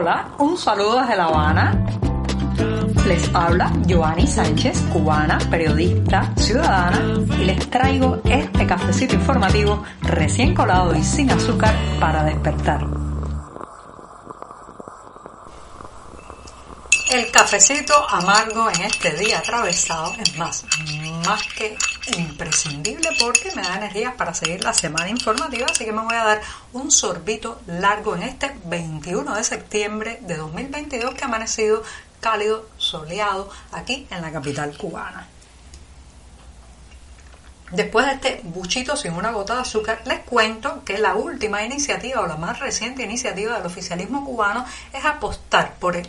Hola, un saludo desde La Habana. Les habla Joanny Sánchez, cubana, periodista, ciudadana, y les traigo este cafecito informativo recién colado y sin azúcar para despertar. El cafecito amargo en este día atravesado es más, más que imprescindible porque me da energías para seguir la semana informativa, así que me voy a dar un sorbito largo en este 21 de septiembre de 2022 que ha amanecido cálido, soleado aquí en la capital cubana. Después de este buchito sin una gota de azúcar, les cuento que la última iniciativa o la más reciente iniciativa del oficialismo cubano es apostar por el,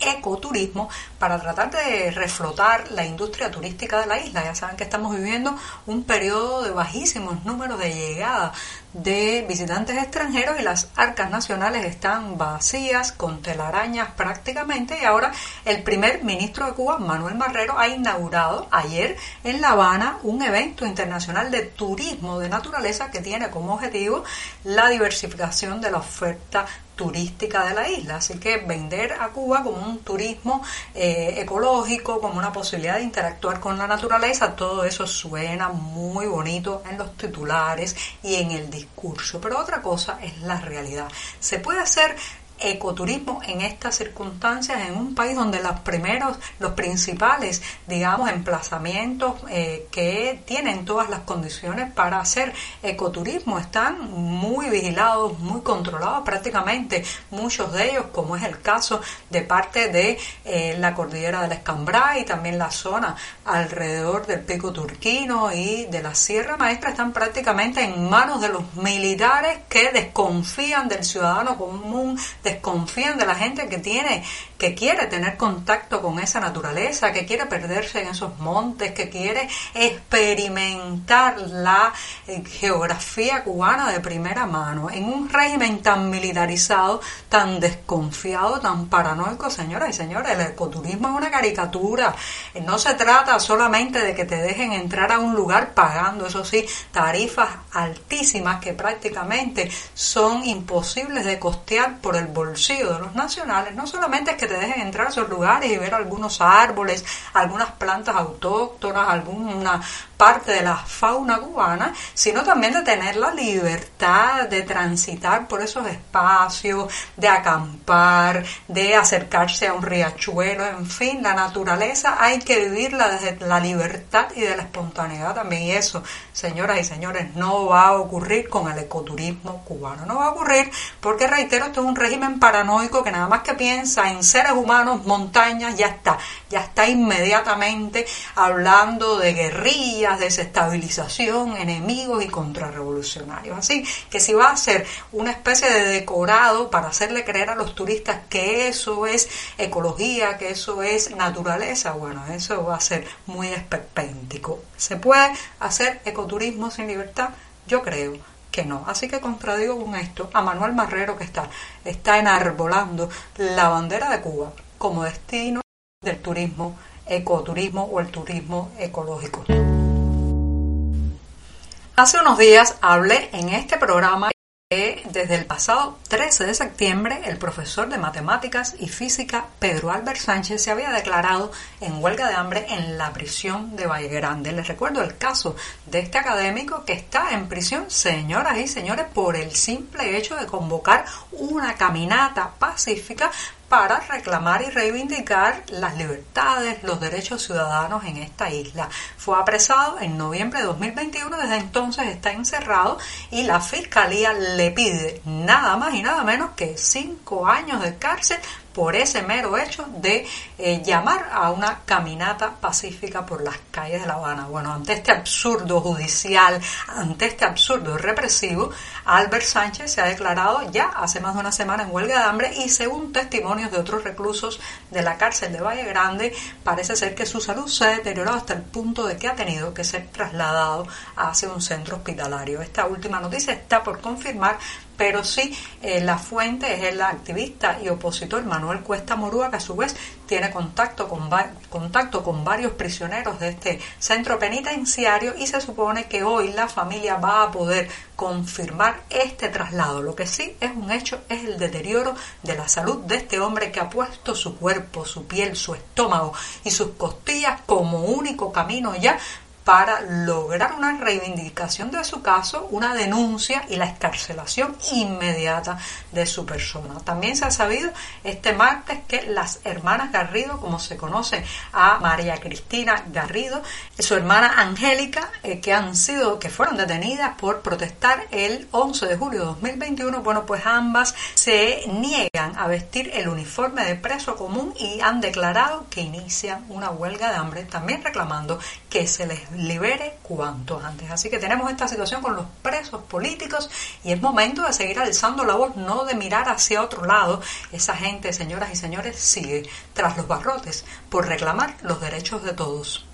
ecoturismo para tratar de reflotar la industria turística de la isla. Ya saben que estamos viviendo un periodo de bajísimos números de llegada de visitantes extranjeros y las arcas nacionales están vacías, con telarañas prácticamente, y ahora el primer ministro de Cuba, Manuel Marrero, ha inaugurado ayer en La Habana un evento internacional de turismo de naturaleza que tiene como objetivo la diversificación de la oferta turística de la isla. Así que vender a Cuba como un turismo eh, ecológico, como una posibilidad de interactuar con la naturaleza, todo eso suena muy bonito en los titulares y en el discurso. Pero otra cosa es la realidad. Se puede hacer ecoturismo en estas circunstancias en un país donde los primeros, los principales, digamos, emplazamientos eh, que tienen todas las condiciones para hacer ecoturismo están muy vigilados, muy controlados prácticamente, muchos de ellos, como es el caso de parte de eh, la cordillera del Escambray y también la zona alrededor del Pico Turquino y de la Sierra Maestra, están prácticamente en manos de los militares que desconfían del ciudadano común, desconfían de la gente que tiene, que quiere tener contacto con esa naturaleza, que quiere perderse en esos montes, que quiere experimentar la eh, geografía cubana de primera mano, en un régimen tan militarizado, tan desconfiado, tan paranoico, señoras y señores, el ecoturismo es una caricatura. No se trata solamente de que te dejen entrar a un lugar pagando, eso sí, tarifas altísimas que prácticamente son imposibles de costear por el bolsillo de los nacionales, no solamente es que te dejen entrar a esos lugares y ver algunos árboles, algunas plantas autóctonas, alguna parte de la fauna cubana, sino también de tener la libertad de transitar por esos espacios, de acampar, de acercarse a un riachuelo, en fin, la naturaleza hay que vivirla desde la libertad y de la espontaneidad también. Y eso, señoras y señores, no va a ocurrir con el ecoturismo cubano. No va a ocurrir porque, reitero, esto es un régimen paranoico que nada más que piensa en seres humanos, montañas, ya está, ya está inmediatamente hablando de desestabilización, enemigos y contrarrevolucionarios. Así que si va a ser una especie de decorado para hacerle creer a los turistas que eso es ecología, que eso es naturaleza, bueno, eso va a ser muy esperpéntico. ¿Se puede hacer ecoturismo sin libertad? Yo creo que no. Así que contradigo con esto a Manuel Marrero que está, está enarbolando la bandera de Cuba como destino del turismo ecoturismo o el turismo ecológico. Hace unos días hablé en este programa que desde el pasado 13 de septiembre el profesor de matemáticas y física Pedro Albert Sánchez se había declarado en huelga de hambre en la prisión de Valle Grande. Les recuerdo el caso de este académico que está en prisión, señoras y señores, por el simple hecho de convocar una caminata pacífica para reclamar y reivindicar las libertades, los derechos ciudadanos en esta isla. Fue apresado en noviembre de 2021, desde entonces está encerrado y la Fiscalía le pide nada más y nada menos que cinco años de cárcel por ese mero hecho de eh, llamar a una caminata pacífica por las calles de La Habana. Bueno, ante este absurdo judicial, ante este absurdo represivo, Albert Sánchez se ha declarado ya hace más de una semana en huelga de hambre y según testimonios de otros reclusos de la cárcel de Valle Grande, parece ser que su salud se ha deteriorado hasta el punto de que ha tenido que ser trasladado hacia un centro hospitalario. Esta última noticia está por confirmar, pero sí eh, la fuente es el activista y opositor Manuel Cuesta Morúa, que a su vez tiene contacto con, contacto con varios prisioneros de este centro penitenciario y se supone que hoy la familia va a poder confirmar este traslado. Lo que sí es un hecho es el deterioro de la salud de este hombre que ha puesto su cuerpo, su piel, su estómago y sus costillas como único camino ya para lograr una reivindicación de su caso, una denuncia y la escarcelación inmediata de su persona. También se ha sabido este martes que las hermanas Garrido, como se conoce a María Cristina Garrido, su hermana Angélica, eh, que han sido, que fueron detenidas por protestar el 11 de julio de 2021, bueno, pues ambas se niegan a vestir el uniforme de preso común y han declarado que inician una huelga de hambre, también reclamando que se les libere cuanto antes. Así que tenemos esta situación con los presos políticos y es momento de seguir alzando la voz, no de mirar hacia otro lado. Esa gente, señoras y señores, sigue tras los barrotes por reclamar los derechos de todos.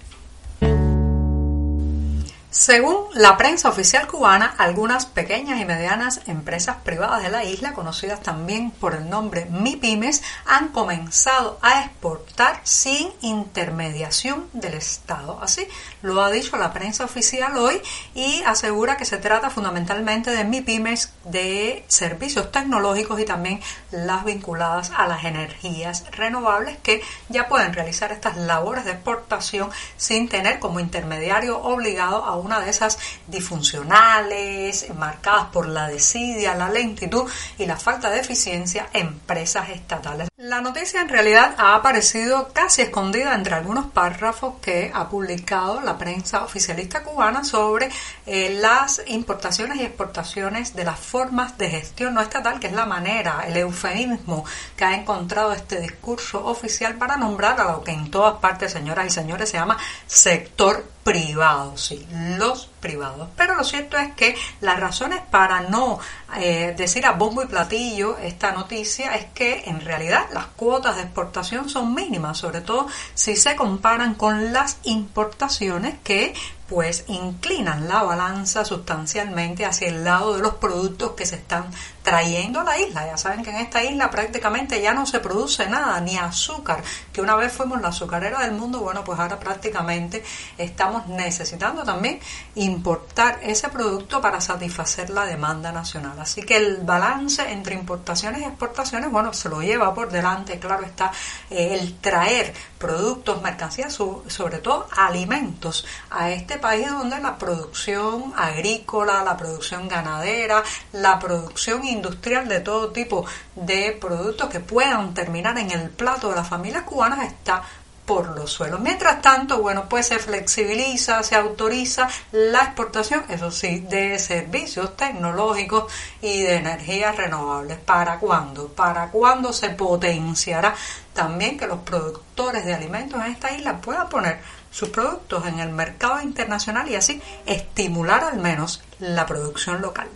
Según la prensa oficial cubana, algunas pequeñas y medianas empresas privadas de la isla, conocidas también por el nombre MIPIMES, han comenzado a exportar sin intermediación del Estado. Así lo ha dicho la prensa oficial hoy y asegura que se trata fundamentalmente de MIPIMES de servicios tecnológicos y también las vinculadas a las energías renovables que ya pueden realizar estas labores de exportación sin tener como intermediario obligado a una de esas disfuncionales, marcadas por la desidia, la lentitud y la falta de eficiencia, empresas estatales. La noticia en realidad ha aparecido casi escondida entre algunos párrafos que ha publicado la prensa oficialista cubana sobre eh, las importaciones y exportaciones de las formas de gestión no estatal, que es la manera, el eufemismo que ha encontrado este discurso oficial para nombrar a lo que en todas partes, señoras y señores, se llama sector privado, sí, los privados. Pero lo cierto es que las razones para no eh, decir a bombo y platillo esta noticia es que en realidad las cuotas de exportación son mínimas, sobre todo si se comparan con las importaciones que pues inclinan la balanza sustancialmente hacia el lado de los productos que se están trayendo a la isla. Ya saben que en esta isla prácticamente ya no se produce nada, ni azúcar, que una vez fuimos la azucarera del mundo, bueno, pues ahora prácticamente estamos necesitando también importar ese producto para satisfacer la demanda nacional. Así que el balance entre importaciones y exportaciones, bueno, se lo lleva por delante, claro está, eh, el traer productos, mercancías, sobre todo alimentos a este país donde la producción agrícola, la producción ganadera, la producción industrial de todo tipo de productos que puedan terminar en el plato de las familias cubanas está por los suelos. Mientras tanto, bueno, pues se flexibiliza, se autoriza la exportación, eso sí, de servicios tecnológicos y de energías renovables. ¿Para cuándo? ¿Para cuándo se potenciará también que los productores de alimentos en esta isla puedan poner sus productos en el mercado internacional y así estimular al menos la producción local?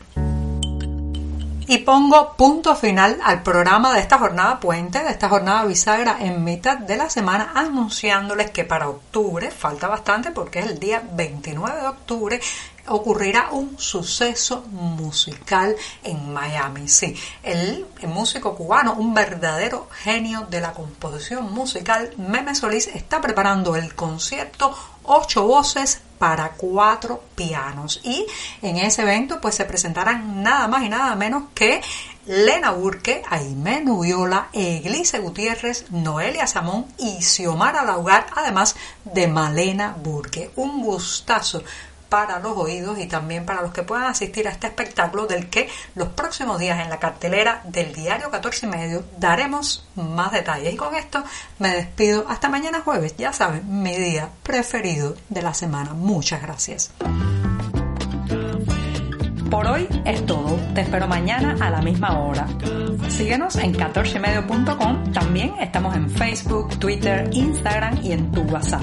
Y pongo punto final al programa de esta jornada puente, de esta jornada bisagra en mitad de la semana, anunciándoles que para octubre, falta bastante porque es el día 29 de octubre, ocurrirá un suceso musical en Miami. Sí, el, músico cubano, un verdadero genio de la composición musical, Meme Solís, está preparando el concierto Ocho Voces para cuatro pianos. Y en ese evento pues se presentarán nada más y nada menos que Lena Burke, Aime Nubiola, Eglise Gutiérrez, Noelia Samón y Xiomara Laugar, además de Malena Burke. Un gustazo para los oídos y también para los que puedan asistir a este espectáculo del que los próximos días en la cartelera del diario 14 y medio daremos más detalles. Y con esto me despido hasta mañana jueves, ya saben, mi día preferido de la semana. Muchas gracias. Por hoy es todo. Te espero mañana a la misma hora. Síguenos en 14medio.com. También estamos en Facebook, Twitter, Instagram y en tu WhatsApp.